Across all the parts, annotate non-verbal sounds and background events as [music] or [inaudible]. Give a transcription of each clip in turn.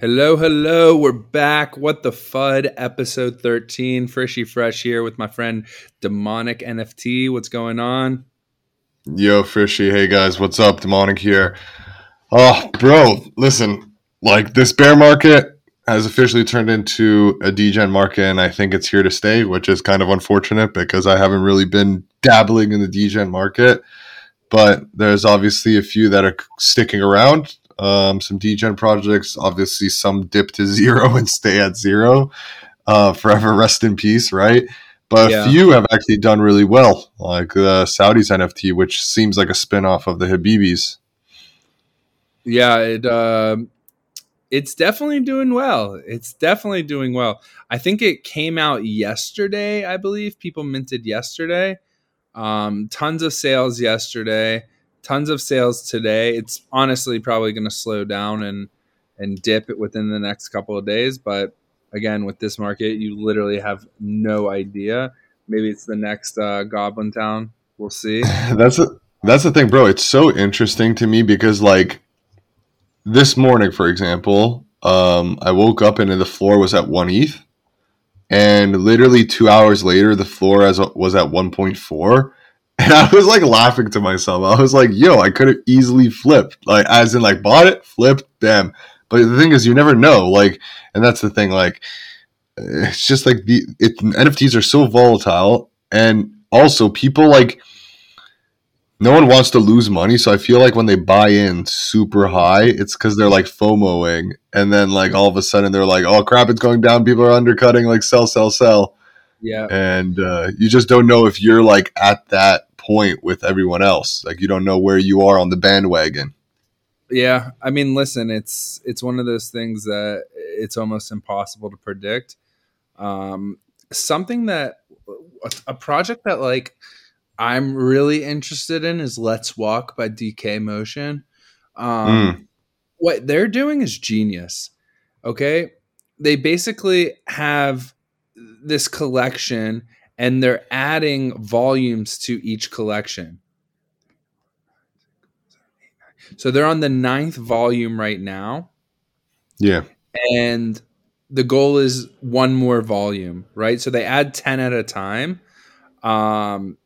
Hello, hello. We're back. What the FUD, episode 13. Frishy Fresh here with my friend Demonic NFT. What's going on? Yo, Fishy. Hey, guys. What's up? Demonic here. Oh, bro, listen. Like, this bear market has officially turned into a degen market, and I think it's here to stay, which is kind of unfortunate because I haven't really been dabbling in the degen market. But there's obviously a few that are sticking around um, some degen projects. Obviously, some dip to zero [laughs] and stay at zero. Uh, forever rest in peace, right? But yeah. a few have actually done really well, like the Saudis NFT, which seems like a spin-off of the Habibis. Yeah, it uh, it's definitely doing well. It's definitely doing well. I think it came out yesterday, I believe. People minted yesterday. Um, tons of sales yesterday tons of sales today. It's honestly probably going to slow down and and dip it within the next couple of days. But again, with this market, you literally have no idea. Maybe it's the next uh, Goblin Town. We'll see. [laughs] that's a, that's the thing, bro. It's so interesting to me because like this morning, for example, um, I woke up and the floor was at one ETH, and literally two hours later, the floor as was at one point four and I was like laughing to myself. I was like, yo, I could have easily flipped. Like as in like bought it, flipped, damn. But the thing is you never know. Like and that's the thing, like it's just like the it, NFTs are so volatile and also people like no one wants to lose money, so I feel like when they buy in super high, it's because they're like FOMOing, and then like all of a sudden they're like, "Oh crap, it's going down." People are undercutting, like sell, sell, sell. Yeah, and uh, you just don't know if you're like at that point with everyone else. Like you don't know where you are on the bandwagon. Yeah, I mean, listen, it's it's one of those things that it's almost impossible to predict. Um, something that a project that like I'm really interested in is Let's Walk by DK Motion. Um, mm. What they're doing is genius. Okay, they basically have this collection and they're adding volumes to each collection. So they're on the ninth volume right now. Yeah. And the goal is one more volume, right? So they add 10 at a time. Um,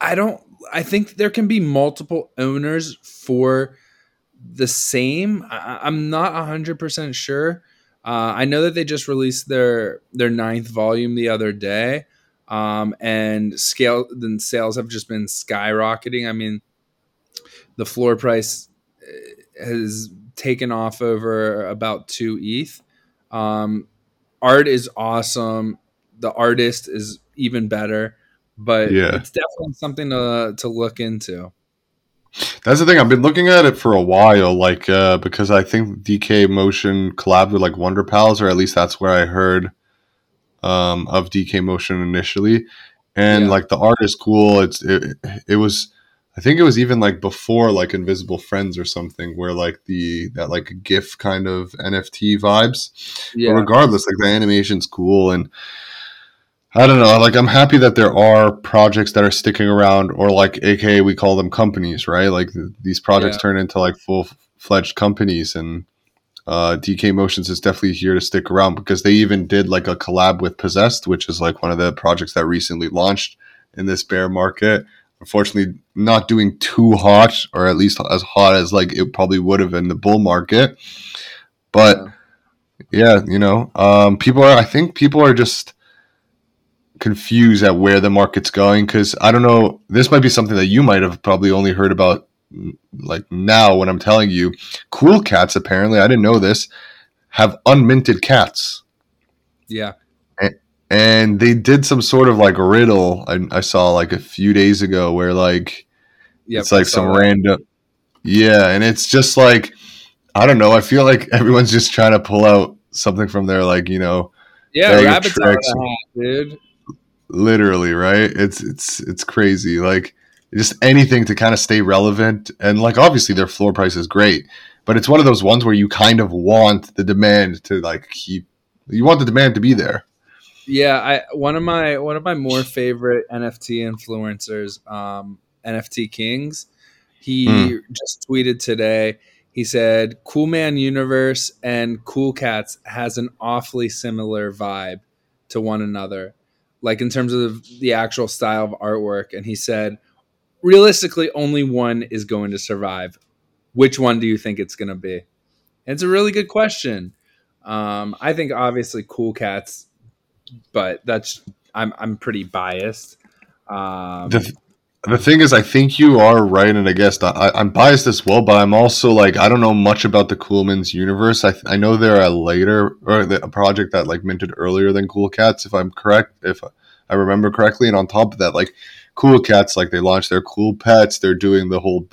I don't, I think there can be multiple owners for the same. I, I'm not 100% sure. Uh, I know that they just released their their ninth volume the other day, um, and scale then sales have just been skyrocketing. I mean, the floor price uh, has taken off over about two ETH. Um, art is awesome. The artist is even better, but yeah. it's definitely something to to look into. That's the thing. I've been looking at it for a while, like uh, because I think DK Motion collabed with like Wonder Pals, or at least that's where I heard um, of DK Motion initially. And yeah. like the art is cool. It's it, it was I think it was even like before like Invisible Friends or something, where like the that like GIF kind of NFT vibes. Yeah. But regardless, like the animation's cool and I don't know. Like, I'm happy that there are projects that are sticking around, or like, aka, we call them companies, right? Like, th- these projects yeah. turn into like full fledged companies, and uh, DK Motions is definitely here to stick around because they even did like a collab with Possessed, which is like one of the projects that recently launched in this bear market. Unfortunately, not doing too hot, or at least as hot as like it probably would have in the bull market. But yeah, you know, um, people are. I think people are just confused at where the market's going because I don't know. This might be something that you might have probably only heard about mm, like now when I'm telling you. Cool cats apparently I didn't know this have unminted cats. Yeah. And, and they did some sort of like riddle I, I saw like a few days ago where like yep, it's like some that. random yeah and it's just like I don't know I feel like [laughs] everyone's just trying to pull out something from their like you know yeah rabbits out dude literally right? It's it's it's crazy. Like just anything to kind of stay relevant and like obviously their floor price is great but it's one of those ones where you kind of want the demand to like keep you want the demand to be there. Yeah i one of my one of my more favorite nft influencers um nft kings he mm. just tweeted today. He said Cool Man Universe and Cool Cats has an awfully similar vibe to one another, like in terms of the actual style of artwork. And he said, realistically, only one is going to survive. Which one do you think it's going to be? And it's a really good question. Um, I think obviously Cool Cats, but that's I'm I'm pretty biased. Um, the, the thing is, I think you are right, and I guess I, I'm biased as well. But I'm also like I don't know much about the Coolman's universe. I, I know they're a later or a project that like minted earlier than Cool Cats, if I'm correct, if I remember correctly. And on top of that, like Cool Cats, like they launched their Cool Pets. They're doing the whole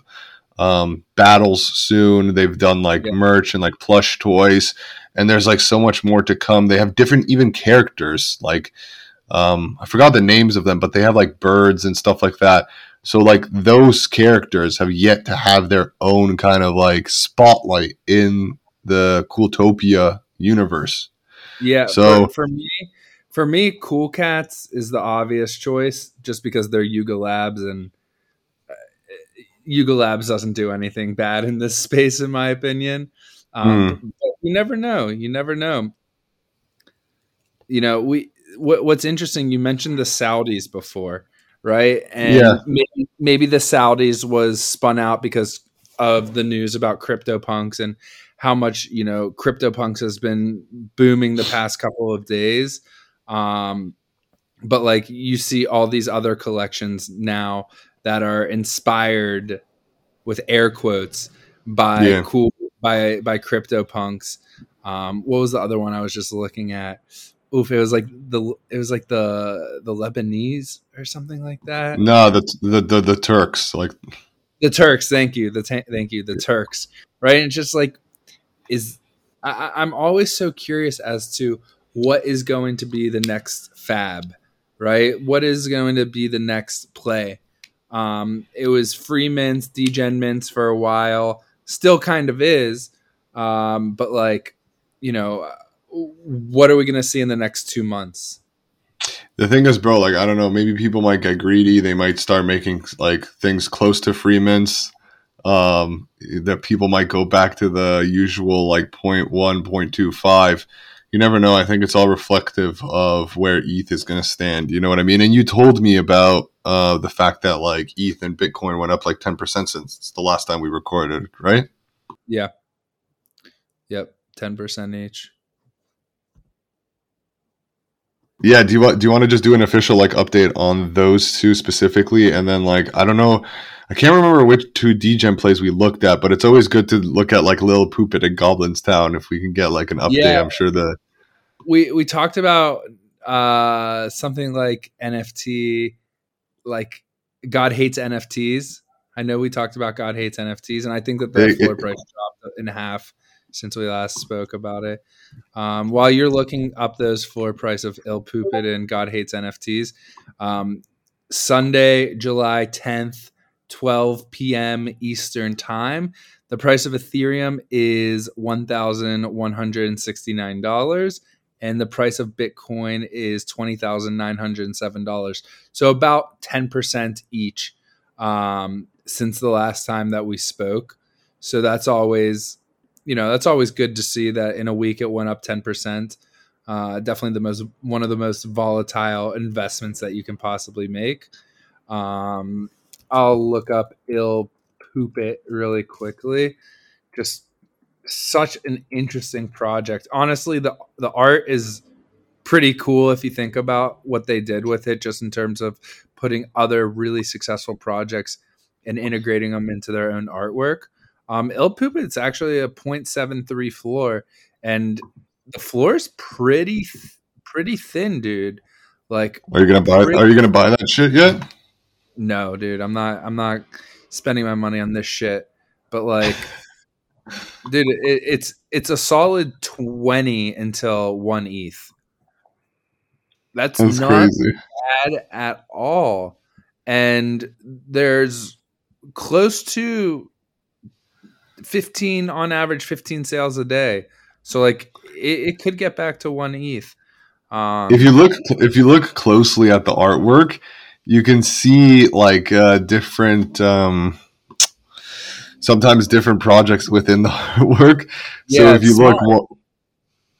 um, battles soon. They've done like yeah. merch and like plush toys, and there's like so much more to come. They have different even characters. Like um, I forgot the names of them, but they have like birds and stuff like that. So like those characters have yet to have their own kind of like spotlight in the Cooltopia universe. Yeah. So for, me, for me, Cool Cats is the obvious choice, just because they're Yuga Labs and Yuga Labs doesn't do anything bad in this [laughs] space, in my opinion. Um, mm. You never know. You never know. You know, we what, what's interesting. You mentioned the Saudis before, right? And yeah. maybe, maybe the Saudis was spun out because of the news about CryptoPunks and how much you know CryptoPunks has been booming the past couple of days. Um, but like you see all these other collections now that are inspired with air quotes by yeah. cool by by CryptoPunks. Um, what was the other one I was just looking at? Oof, it was like the it was like the the Lebanese or something like that. No, the the the, the Turks like the Turks. Thank you. The ta- thank you. The Turks. Right. And just like is I, I'm always so curious as to what is going to be the next fab, right? What is going to be the next play? Um, it was free mints, degen mints for a while, still kind of is. Um, but like, you know, what are we going to see in the next two months? The thing is, bro, like, I don't know, maybe people might get greedy. They might start making like things close to free mints. Um, that people might go back to the usual like 0. 0.1, 0.25 you never know. I think it's all reflective of where ETH is going to stand. You know what I mean? And you told me about uh, the fact that like ETH and Bitcoin went up like 10% since the last time we recorded, right? Yeah. Yep. 10% each. Yeah, do you want do you want to just do an official like update on those two specifically, and then like I don't know, I can't remember which two degen plays we looked at, but it's always good to look at like Lil Poopit and Goblin's Town if we can get like an update. Yeah. I'm sure the we we talked about uh something like NFT, like God hates NFTs. I know we talked about God hates NFTs, and I think that the floor price dropped in half since we last spoke about it. Um, while you're looking up those floor price of Il Poopit and God Hates NFTs, um, Sunday, July 10th, 12 p.m. Eastern Time. The price of Ethereum is $1,169 and the price of Bitcoin is $20,907. So about 10% each um, since the last time that we spoke. So that's always you know that's always good to see that in a week it went up 10% uh, definitely the most one of the most volatile investments that you can possibly make. Um, i'll look up ill poop it really quickly. Just such an interesting project. Honestly the the art is pretty cool if you think about what they did with it just in terms of putting other really successful projects and integrating them into their own artwork um, Il Poopit it's actually a 0.73 floor, and the floor is pretty pretty thin, dude. Like, are you gonna buy? Pretty- are you gonna buy that shit yet? No, dude. I'm not. I'm not spending my money on this shit. But like, [laughs] dude, it, it's it's a solid 20 until one ETH. That's, That's not crazy. bad at all. And there's close to 15 on average 15 sales a day so like it, it could get back to one eth um, if you look if you look closely at the artwork you can see like uh, different um, sometimes different projects within the [laughs] artwork. So Yeah, if you it's look, well,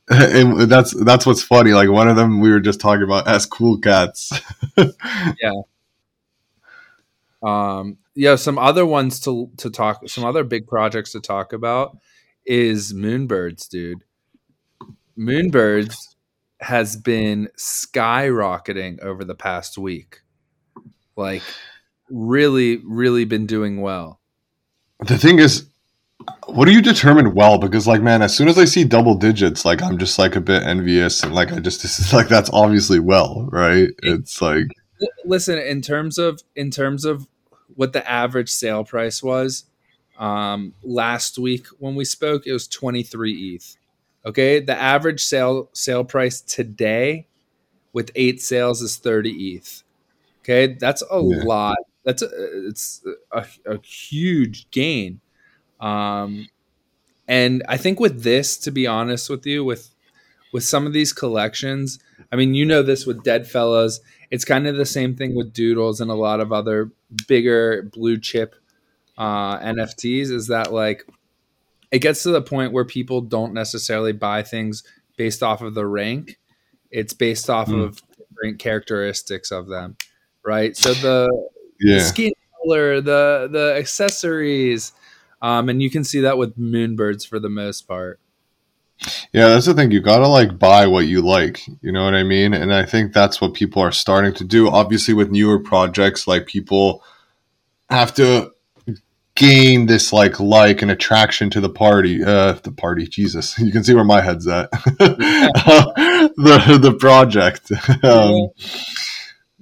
[laughs] and that's that's what's funny. Like one of them, we were just talking about as cool cats. [laughs] Um, yeah, some other ones to to talk, some other big projects to talk about is Moonbirds, dude. Moonbirds has been skyrocketing over the past week. Like really, really been doing well. the thing is, what do you determine well? Because like, man, as soon as I see double digits, like I'm just like a bit envious, and like I just this is [laughs] like that's obviously well, right? It's like Listen, in terms of in terms of what the average sale price was, um, last week when we spoke, it was twenty three ETH. Okay, the average sale sale price today with eight sales is thirty ETH. Okay, that's a Yeah. lot. That's a, it's a, a huge gain. Um, and I think with this, to be honest with you, with with some of these collections, I mean, you know this with DeadFellaz. It's kind of the same thing with Doodles and a lot of other bigger blue chip uh, NFTs. Is that like it gets to the point where people don't necessarily buy things based off of the rank. It's based off Mm. of different characteristics of them, right? So the the skin color, the the accessories, um, and you can see that with Moonbirds for the most part. Yeah. That's the thing. You gotta like buy what you like. You know what I mean? And I think that's what people are starting to do. Obviously, with newer projects, like people have to gain this like like and attraction to the party uh the party jesus [laughs] you can see where my head's at [laughs] [laughs] the the project um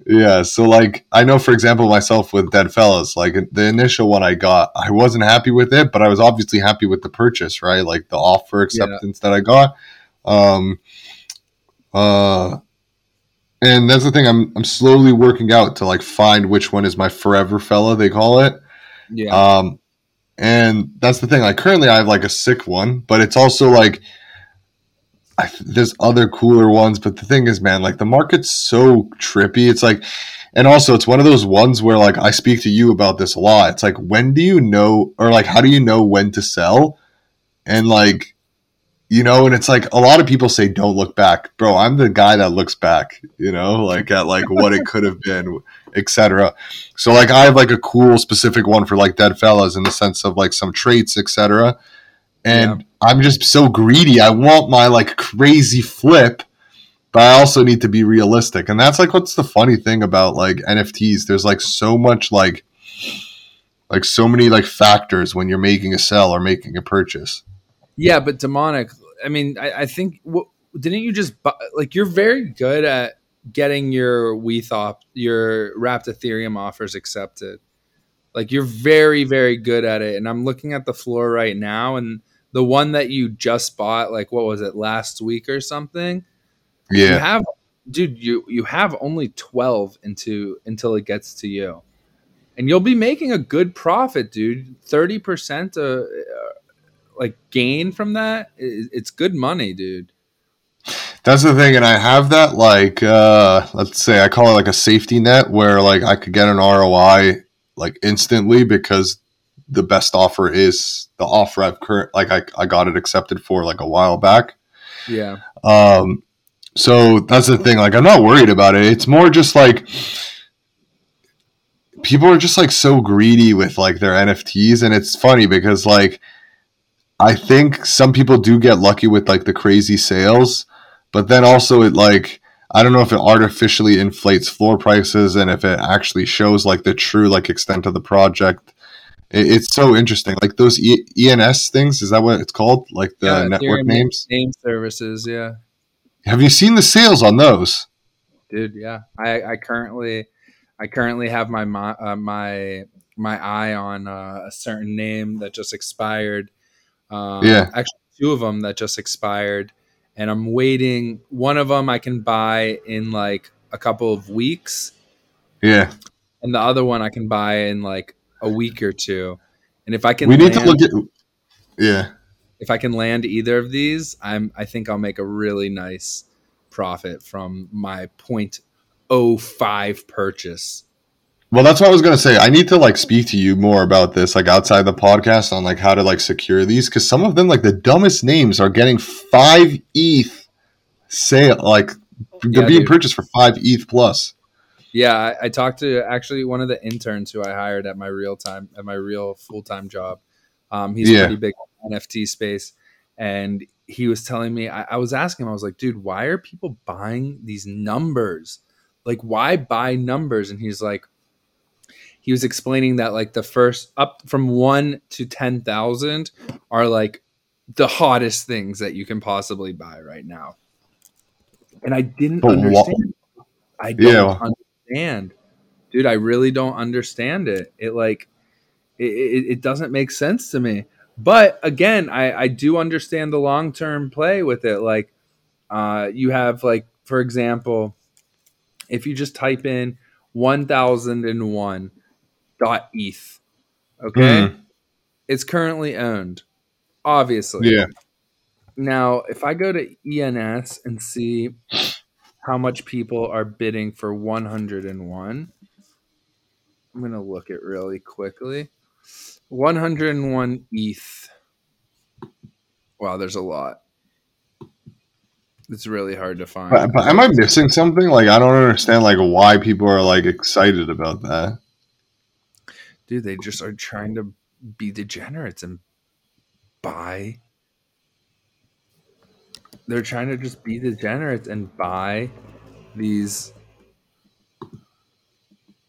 yeah so like i know for example myself with DeadFellaz like the initial one i got i wasn't happy with it but i was obviously happy with the purchase right? Like the offer acceptance that i got. Um uh and that's the thing i'm i'm slowly working out to like find which one is my forever fella they call it. Yeah, um, and that's the thing. Like currently, I have like a sick one, but it's also like I, there's other cooler ones. But the thing is, man, like the market's so trippy. It's like, and also it's one of those ones where like I speak to you about this a lot. It's like when do you know, or like how do you know when to sell? And like, you know, and it's like a lot of people say don't look back, bro. I'm the guy that looks back. You know, like at like what it could have been, etc. So like I have like a cool specific one for like DeadFellaz in the sense of like some traits, etc. And I'm just so greedy. I want my like crazy flip, but I also need to be realistic. And that's like what's the funny thing about like NFTs. There's like so much like like so many like factors when you're making a sell or making a purchase. yeah, but demonic. I mean, I, I think what, didn't you just bu- like you're very good at getting your Wethop, your wrapped Ethereum offers accepted. Like you're very, very good at it. And I'm looking at the floor right now, and the one that you just bought, like what was it last week or something? You Yeah. have, dude, you you have only twelve into until it gets to you, and you'll be making a good profit, dude. Thirty percent, uh, uh, like gain from that, it's good money, dude. That's the thing, and I have that like uh let's say I call it like a safety net where like I could get an ROI like instantly because the best offer is the offer I've current like I, I got it accepted for like a while back. Yeah, Um so that's the thing, like I'm not worried about it. It's more just like people are just like so greedy with like their NFTs and it's funny because like I think some people do get lucky with like the crazy sales, but then also it like I don't know if it artificially inflates floor prices and if it actually shows like the true like extent of the project. It, it's so interesting. Like those e- ENS things, is that what it's called? Like the Yeah, network names? name services. Yeah, Have you seen the sales on those? dude. Yeah, I, I currently, I currently have my my uh, my my eye on uh, a certain name that just expired. Um, Yeah. actually, two of them that just expired, and I'm waiting. One of them I can buy in like a couple of weeks, Yeah. and the other one I can buy in like a week or two. And if I can, we need to look at Yeah. if I can land either of these, I'm I think I'll make a really nice profit from my 0.05 purchase. Well, that's what I was gonna say. I need to like speak to you more about this, like outside the podcast, on like how to like secure these, because some of them, like the dumbest names, are getting five ETH sale, like they're Yeah, being dude. purchased for five ETH plus. Yeah, I, I talked to actually one of the interns who I hired at my real time at my real full time job. Um, he's Yeah. pretty big NFT space, and he was telling me. I, I was asking him. I was like, "Dude, why are people buying these numbers? Like, why buy numbers?" And he's like, he was explaining that like the first up from one to ten thousand are like the hottest things that you can possibly buy right now. And I didn't But understand. I don't Yeah. Understand, dude. I really don't understand it. It like it, it, it doesn't make sense to me. But again, I, I do understand the long term play with it. Like, uh, you have like, for example, if you just type in one thousand and one dot ETH, okay, Hmm. it's currently owned, obviously. Yeah. Now, if I go to ENS and see how much people are bidding for 101, I'm going to look at really quickly. 101 ETH. Wow, there's a lot. It's really hard to find. But, but am I missing something? Like I don't understand like why people are like excited about that. Dude, they just are trying to be degenerates and buy. They're trying to just be degenerates and buy these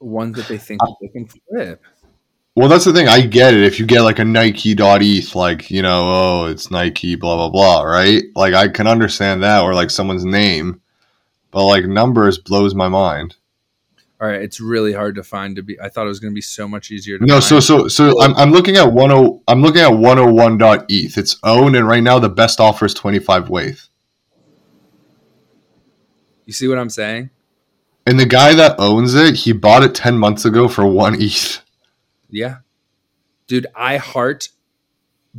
ones that they think that they can flip. Well, that's the thing. I get it. If you get like a Nike.eth, like, you know, oh, it's Nike, blah, blah, blah, right? Like, I can understand that, or like someone's name, but like numbers blows my mind. All right, it's really hard to find. To be, I thought it was going to be so much easier. to No, find. so, so, so I'm, I'm looking at 10, I'm looking at 101.eth. It's owned, and right now the best offer is 25 WETH. You see what I'm saying? And the guy that owns it, he bought it 10 months ago for one ETH. Yeah, dude, I heart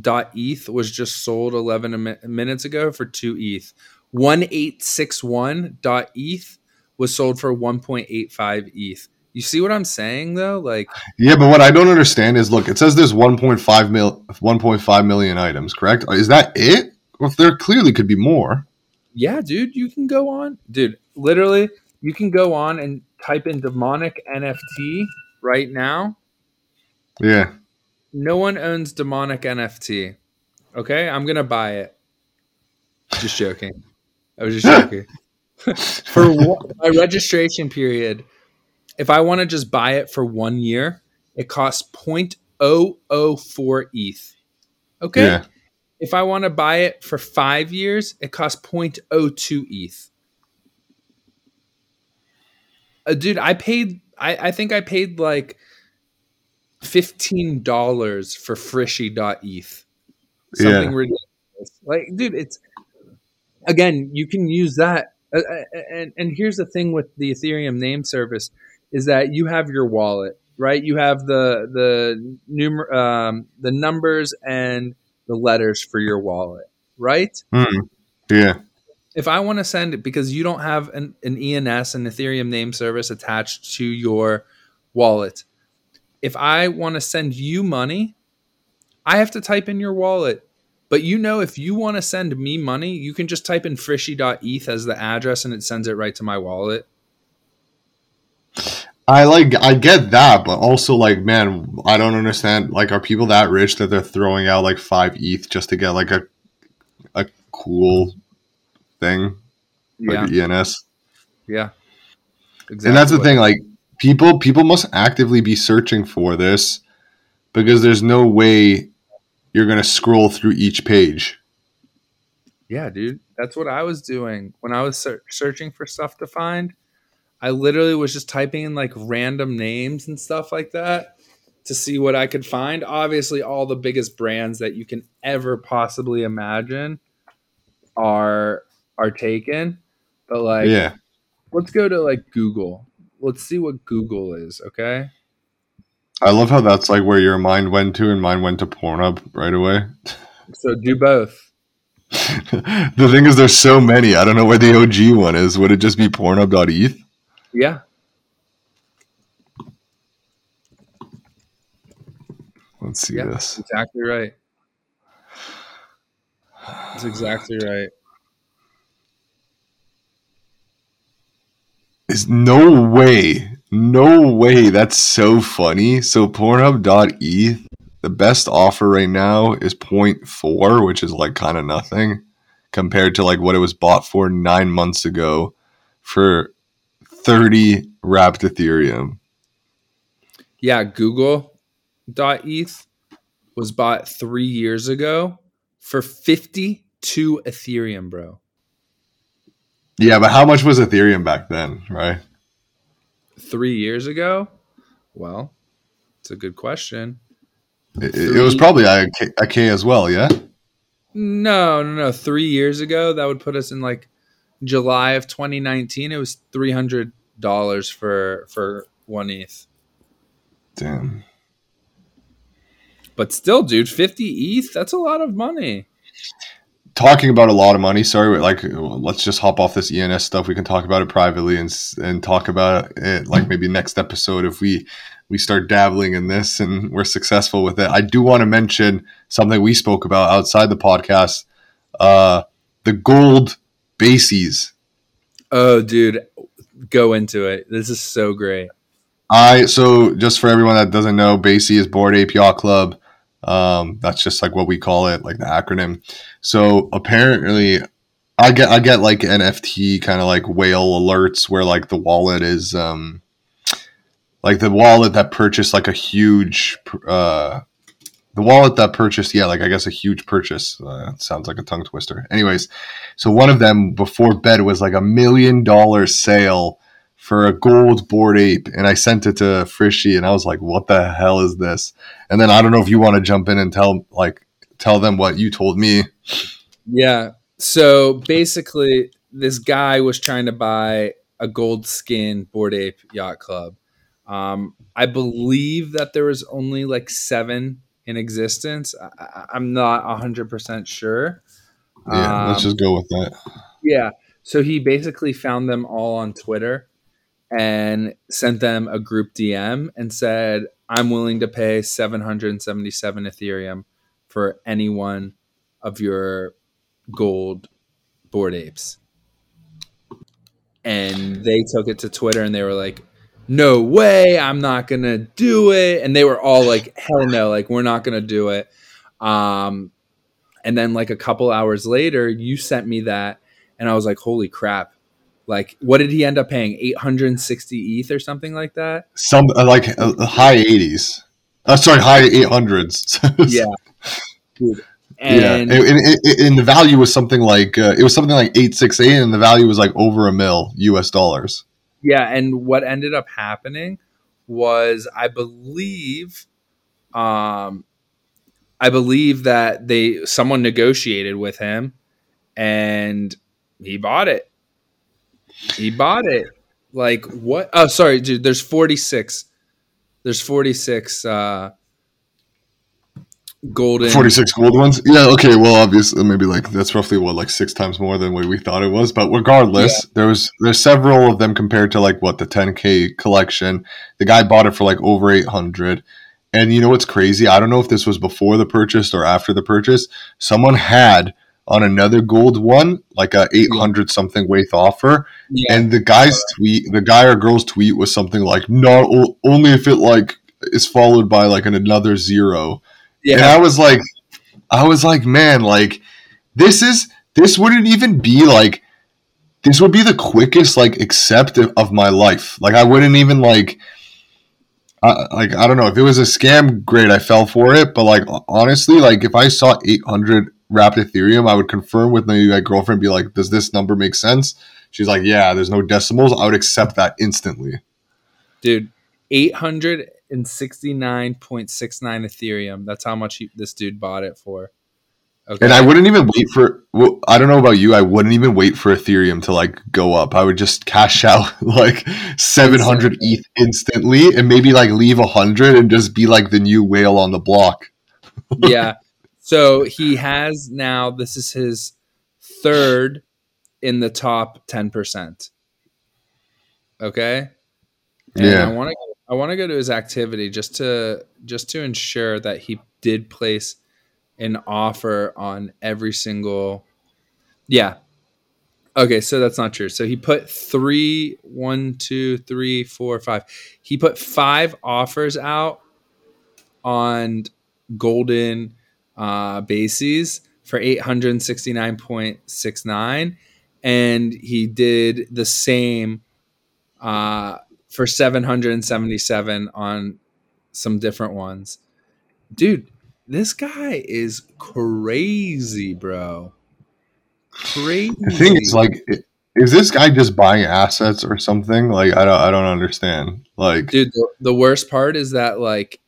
dot ETH was just sold 11 mi- minutes ago for two ETH. 1861 dot ETH was sold for 1.85 ETH. You see what I'm saying though? Like, Yeah, but what I don't understand is, look, it says there's 1.5 mil, 1.5 million items, correct? Is that it? Well, there clearly could be more. Yeah, dude, you can go on, dude. Literally, you can go on and type in demonic NFT right now. Yeah. No one owns demonic NFT. Okay, I'm gonna buy it. Just joking. I was just [laughs] joking. [laughs] for one, my registration period, if I want to just buy it for one year, it costs 0.004 ETH. Okay. Yeah. If I want to buy it for five years, it costs 0.02 ETH. Uh, dude, I paid. I, I think I paid like fifteen dollars for Frishy.eth. Something Yeah. ridiculous. Like, dude, it's again, you can use that. Uh, uh, and and here's the thing with the Ethereum name service is that you have your wallet, right? You have the the numer- um, the numbers and the letters for your wallet, right? Hmm. Yeah. if I want to send it because you don't have an, an ENS, an Ethereum name service attached to your wallet, if I want to send you money, I have to type in your wallet. But you know, if you want to send me money, you can just type in frishy.eth as the address and it sends it right to my wallet. I like I get that, but also like man, I don't understand. Like, are people that rich that they're throwing out like five ETH just to get like a a cool thing Yeah. like ENS? Yeah. Exactly. And that's the thing. Like, people people must actively be searching for this because there's no way you're gonna scroll through each page. Yeah, dude. That's what I was doing when I was ser- searching for stuff to find. I literally was just typing in like random names and stuff like that to see what I could find. Obviously, all the biggest brands that you can ever possibly imagine are are taken. But like yeah. let's go to like Google. Let's see what Google is, okay? I love how that's like where your mind went to and mine went to Pornhub right away. [laughs] So do both. the thing is, there's so many. I don't know where the OG one is. Would it just be Pornhub.eth? Yeah. Let's see Yeah. this. Exactly right. That's exactly right. Is no way, no way. That's so funny. So Pornhub.eth, the best offer right now is 0.4, which is like kind of nothing compared to like what it was bought for nine months ago for 30 wrapped Ethereum. Yeah, Google.eth was bought three years ago for 52 Ethereum, bro. Yeah, but how much was Ethereum back then, right? Three years ago? Well, it's a good question. It, it was probably a K, a K as well, yeah? No, no, no. Three years ago, that would put us in like July of 2019. It was $300 for, for one ETH. Damn. But still, dude, 50 ETH, that's a lot of money. talking about a lot of money. Sorry, like let's just hop off this ENS stuff. We can talk about it privately and and talk about it like maybe next episode if we we start dabbling in this and we're successful with it. I do want to mention something we spoke about outside the podcast. Uh, the gold bases. Oh, dude, go into it. This is so great. I so just for everyone that doesn't know, BAYC is Bored Ape Yacht Club. Um, that's just like what we call it, like the acronym. So apparently, I get I get like NFT kind of like whale alerts where like the wallet is um like the wallet that purchased like a huge uh the wallet that purchased yeah like I guess a huge purchase uh, sounds like a tongue twister. Anyways, so one of them before bed was like a million dollar sale for a gold Bored Ape and I sent it to Frishy and I was like, what the hell is this? And then I don't know if you want to jump in and tell like tell them what you told me. Yeah. So basically, this guy was trying to buy a gold skin Bored Ape Yacht Club. Um, I believe that there was only like seven in existence. I, I'm not 100% sure. Yeah, let's Um, just go with that. Yeah. So he basically found them all on Twitter and sent them a group DM and said, I'm willing to pay 777 Ethereum for any one of your gold Bored Apes. And they took it to Twitter and they were like, no way, I'm not going to do it. And they were all like, hell no, like, we're not going to do it. Um, and then, like, a couple hours later, you sent me that and I was like, "Holy crap!" Like, what did he end up paying? Eight hundred and sixty ETH or something like that. Some uh, like uh, high 80s. Uh, sorry, high 800s. [laughs] Yeah, dude. yeah, And and, and, and- and the value was something like uh, it was something like eight six eight, and the value was like over a mil U.S. dollars. Yeah, and what ended up happening was, I believe, um, I believe that they someone negotiated with him, and he bought it. He bought it. Like what? Oh, sorry, dude. There's 46. There's 46 uh, golden. Forty six gold ones. Yeah. Okay. Well, obviously, maybe like that's roughly what like six times more than what we thought it was. But regardless, there was there's several of them compared to like what the 10k collection. The guy bought it for like over 800. And you know what's crazy? I don't know if this was before the purchase or after the purchase. Someone had on another gold one like a 800 something WETH offer Yeah. and the guy's tweet the guy or girl's tweet was something like not only if it like is followed by like an another zero and yeah. i was like i was like man like this is this wouldn't even be like this would be the quickest like accept of, my life. Like i wouldn't even like I, like i don't know. If it was a scam great i fell for it. But like honestly like if i saw 800 wrapped ethereum i would confirm with my girlfriend be like does this number make sense? She's like yeah there's no decimals. I would accept that instantly. Dude 869.69 ethereum that's how much he, this dude bought it for okay And I wouldn't even wait for. Well, I don't know about you. I wouldn't even wait for Ethereum to like go up. I would just cash [laughs] out like seven hundred ETH instantly, and maybe like leave a hundred and just be like the new whale on the block. [laughs] yeah so he has now this is his third in the top 10% okay and Yeah. i want to i want to go to his activity just to just to ensure that he did place an offer on every single. Yeah. Okay, so that's not true. So he put three, one, two, three, four, five. He put five offers out on golden uh, bases for 869.69 and he did the same uh, for 777 on some different ones dude this guy is crazy bro crazy The thing is, like, is this guy just buying assets or something? Like, I don't, I don't understand. Like, dude the, the worst part is that like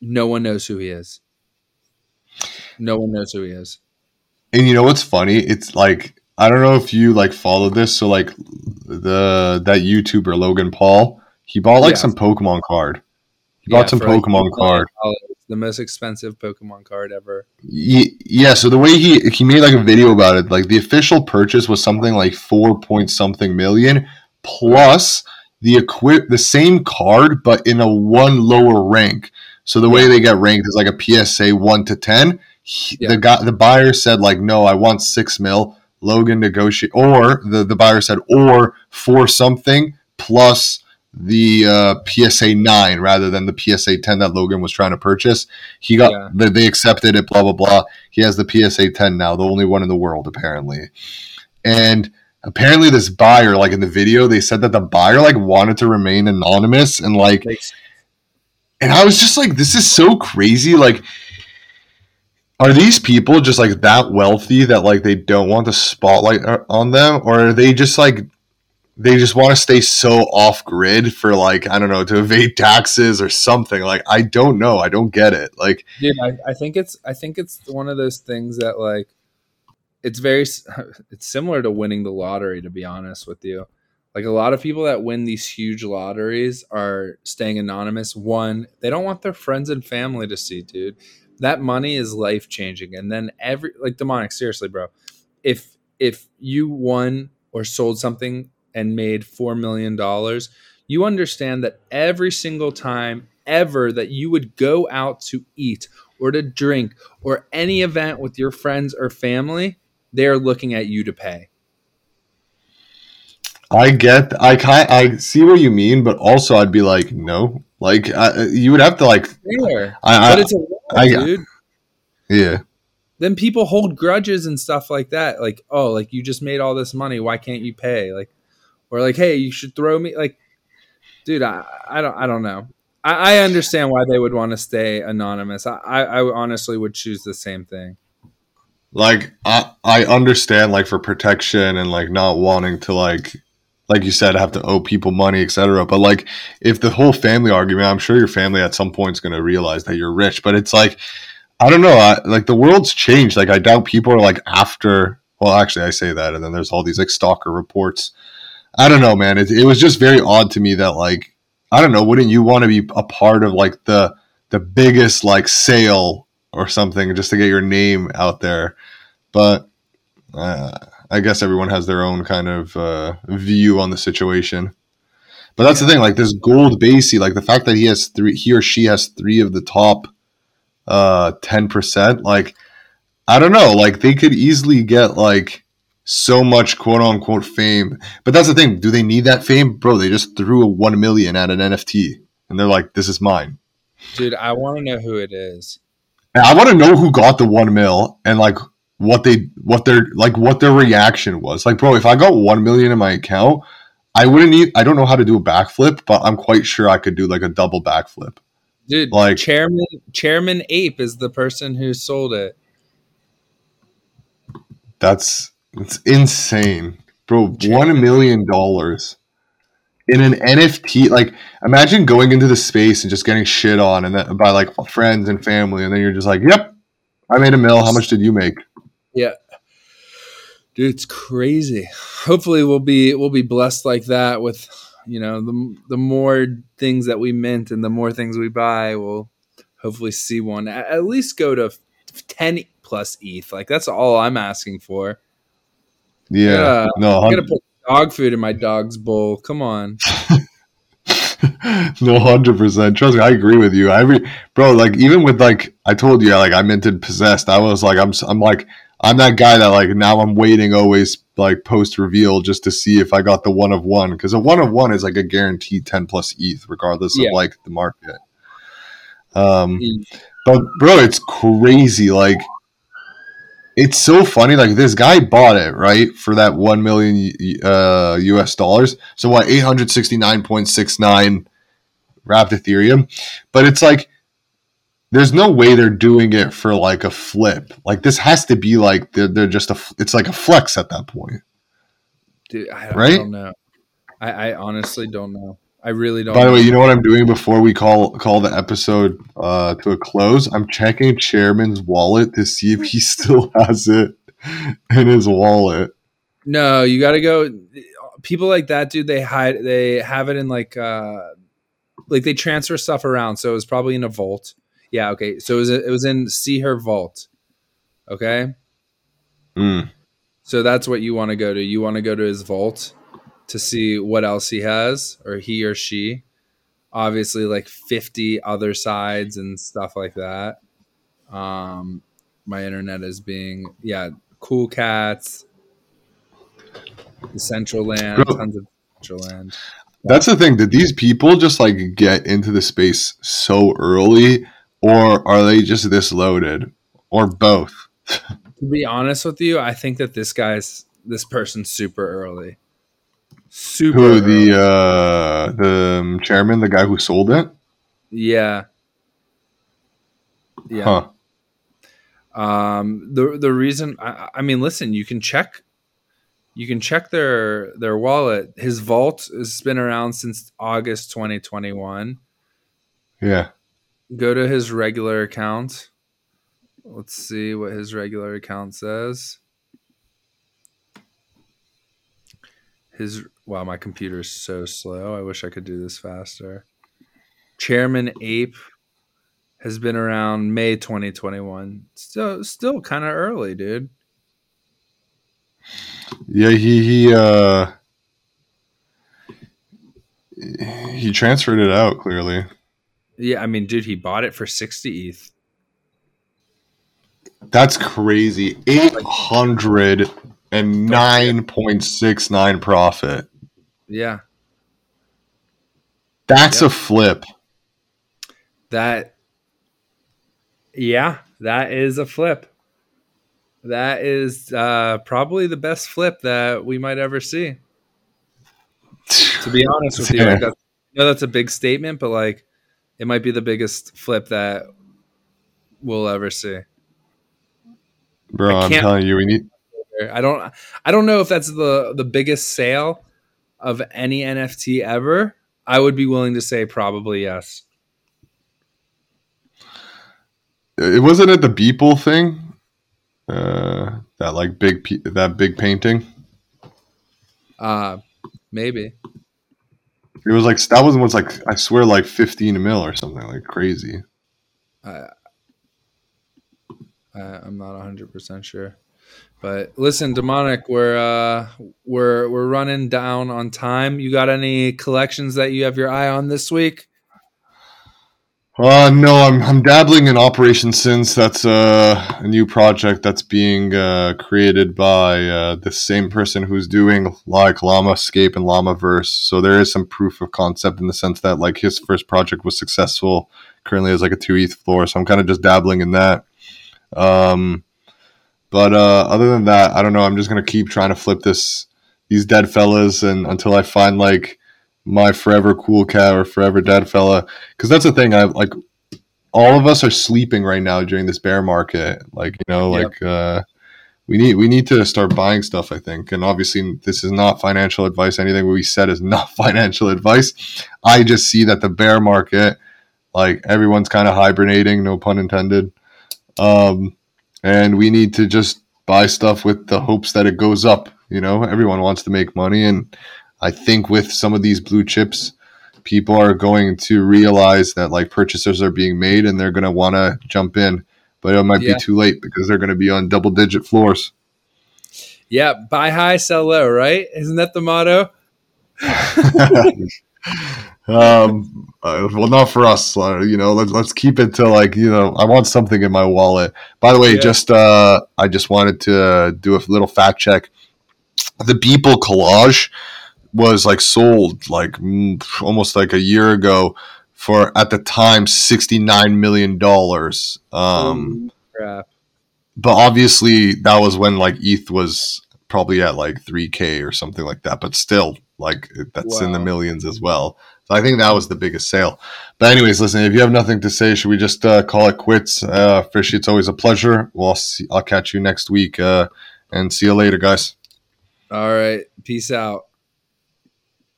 no one knows who he is no one knows who he is and you know what's funny? It's like I don't know if you like followed this. So like the that YouTuber Logan Paul, he bought like Yeah. some Pokemon card. He bought some like, Pokemon $2 card. the most expensive pokemon card ever Ye- Yeah, so the way he he made like a video about it, like the official purchase was something like four point something million plus the equip the same card but in a one lower rank. So the way Yeah. they get ranked is like a PSA one to ten. He- Yeah. The guy the buyer said like no, I want six mil. Logan negotiate or the the buyer said or for something plus the uh, PSA nine rather than the PSA ten that Logan was trying to purchase. He got Yeah. they, they accepted it. Blah blah blah. He has the PSA ten now, the only one in the world apparently. And apparently, this buyer, like in the video, they said that the buyer like wanted to remain anonymous and like like and I was just like, this is so crazy. Like, are these people just like that wealthy that like they don't want the spotlight uh, on them, or are they just like they just want to stay so off grid for like I don't know to evade taxes or something? Like, I don't know. I don't get it. Like, dude I, I think it's i think it's one of those things that like it's very [laughs] it's similar to winning the lottery to be honest with you like a lot of people that win these huge lotteries are staying anonymous one they don't want their friends and family to see dude that money is life changing and then every like demonic seriously bro if if you won or sold something and made four million dollars you understand that every single time ever that you would go out to eat or to drink or any event with your friends or family, they are looking at you to pay. I get, I kind, I see what you mean, but also I'd be like, no, like I, you would have to like, Fair. I, But it's a I- dude. yeah. Then people hold grudges and stuff like that. Like, oh, like you just made all this money. Why can't you pay? Like, or like, hey, you should throw me. Like, dude, I, I don't, I don't know. I, I understand why they would want to stay anonymous. I, I, I honestly would choose the same thing. like I I understand like for protection and like not wanting to like like you said I have to owe people money etc. But like if the whole family argument, I'm sure your family at some point is going to realize that you're rich. But it's like I don't know, I, like the world's changed. Like I doubt people are like after. Well, actually, I say that, and then there's all these like stalker reports. I don't know, man. It, it was just very odd to me that like I don't know. Wouldn't you want to be a part of like the the biggest like sale or something just to get your name out there? But uh, I guess everyone has their own kind of uh, view on the situation. But that's the thing, like this gold BAYC, like the fact that he has three, he or she has three of the top uh, ten percent. Like I don't know, like they could easily get like so much quote unquote fame. But that's the thing, do they need that fame, bro? They just threw a one million at an NFT, and they're like, "This is mine." Dude, I want to know who it is. And I want to know who got the one mil and like what they what their like what their reaction was. Like, bro, if I got one million in my account, I wouldn't need. I don't know how to do a backflip, but I'm quite sure I could do like a double backflip. Dude, Like- Chairman Chairman Ape is the person who sold it. That's it's insane, bro. One million dollars in an NFT. Like, imagine going into the space and just getting shit on, and then by like friends and family, and then you're just like, "Yep, I made a mill. How much did you make?" Dude, it's crazy. Hopefully we'll be we'll be blessed like that with you know the the more things that we mint and the more things we buy, we'll hopefully see one at, at least go to 10 plus ETH. Like that's all I'm asking for. Yeah, Yeah, no, I'm going to put dog food in my dog's bowl. Come on. [laughs] no, hundred percent. Trust me, I agree with you. I re- bro, like even with like I told you, like I minted possessed. I was like, I'm, I'm like, I'm that guy that like now I'm waiting always like post reveal just to see if I got the one of one because a one of one is like a guaranteed ten plus ETH regardless Yeah. of like the market. Um, but bro, it's crazy. Like, it's so funny. Like this guy bought it right for that one million uh, US dollars. So what? Eight hundred sixty nine point six nine wrapped Ethereum. But it's like, there's no way they're doing it for like a flip. Like this has to be like they're, they're just a It's like a flex at that point. Dude, I, I Right? don't know. I, I honestly don't know. I really don't. By the way, you know what I'm doing before we call call the episode uh, to a close? I'm checking Chairman's wallet to see if he [laughs] still has it in his wallet. No, you got to go. People like that, dude. They hide. They have it in like, uh like they transfer stuff around. So it was probably in a vault. Yeah. Okay. So it was. It was in see her vault. Okay. Mm. So that's what you want to go to. You want to go to his vault to see what else he has, or he or she. Obviously, like fifty other sides and stuff like that. Um, my internet is being yeah, cool cats, Decentraland, Bro. tons of Decentraland. That's the thing. Did these people just like get into the space so early, or are they just this loaded, or both? [laughs] To be honest with you, I think that this guy's this person's super early. Super Who early. the uh, the um, chairman, the guy who sold it? yeah. Yeah. Huh. Um, the the reason I, I mean, listen, you can check, you can check their their wallet. His vault has been around since August 2021. Yeah. Go to his regular account. Let's see what his regular account says. His wow, my computer is so slow. I wish I could do this faster. Chairman Ape has been around May 2021. Still still kind of early, dude. Yeah. He he uh he transferred it out clearly. Yeah, I mean, dude, he bought it for 60 ETH. That's crazy. Eight hundred and nine point six nine profit. Yeah. That's Yep. a flip. That Yeah, that is a flip. That is uh probably the best flip that we might ever see. To be honest with you, [laughs] like that's, I know that's a big statement, but like it might be the biggest flip that we'll ever see. Bro, I'm telling you, we need I don't I don't know if that's the the biggest sale of any NFT ever. I would be willing to say probably yes. it wasn't it the Beeple thing? Uh that like big that big painting. Uh maybe. It was like that was was like I swear like 15 mil or something like crazy. I, I'm not 100% sure. But listen, demonic, we're uh we're we're running down on time. You got any collections that you have your eye on this week? Uh no, I'm I'm dabbling in Operation Sins. That's uh, a new project that's being uh, created by uh, the same person who's doing like Llamascape and Llamaverse. So there is some proof of concept in the sense that like his first project was successful. Currently has like a two ETH floor, so I'm kind of just dabbling in that. Um, but uh, other than that, I don't know. I'm just gonna keep trying to flip this these DeadFellaz, and until I find like my forever cool cat or forever dead fella. Because that's the thing i like all of us are sleeping right now during this bear market. Like you know Yep. like uh we need we need to start buying stuff i think. And obviously this is not financial advice. Anything we said is not [laughs] financial advice. I just see that the bear market like everyone's kind of hibernating no pun intended. Um and we need to just buy stuff with the hopes that it goes up you know? Everyone wants to make money and i think with some of these blue chips people are going to realize that like purchases are being made and they're going to want to jump in but it might Yeah. be too late because they're going to be on double digit floors Yeah, buy high, sell low, right? Isn't that the motto? [laughs] um, uh, well, not for us. Uh, you know, let, let's keep it to like you know. I want something in my wallet. By the way, Yeah. just uh, I just wanted to do a little fact check. The Beeple collage was like sold like mm, almost like a year ago for at the time sixty nine million dollars. Um, Crap. but obviously that was when like ETH was probably at like 3k or something like that but still like that's in the millions as well so i think that was the biggest sale but anyways listen if you have nothing to say should we just uh, call it quits uh fishy it's always a pleasure well i'll, see, I'll catch you next week uh and see you later guys All right. Peace out.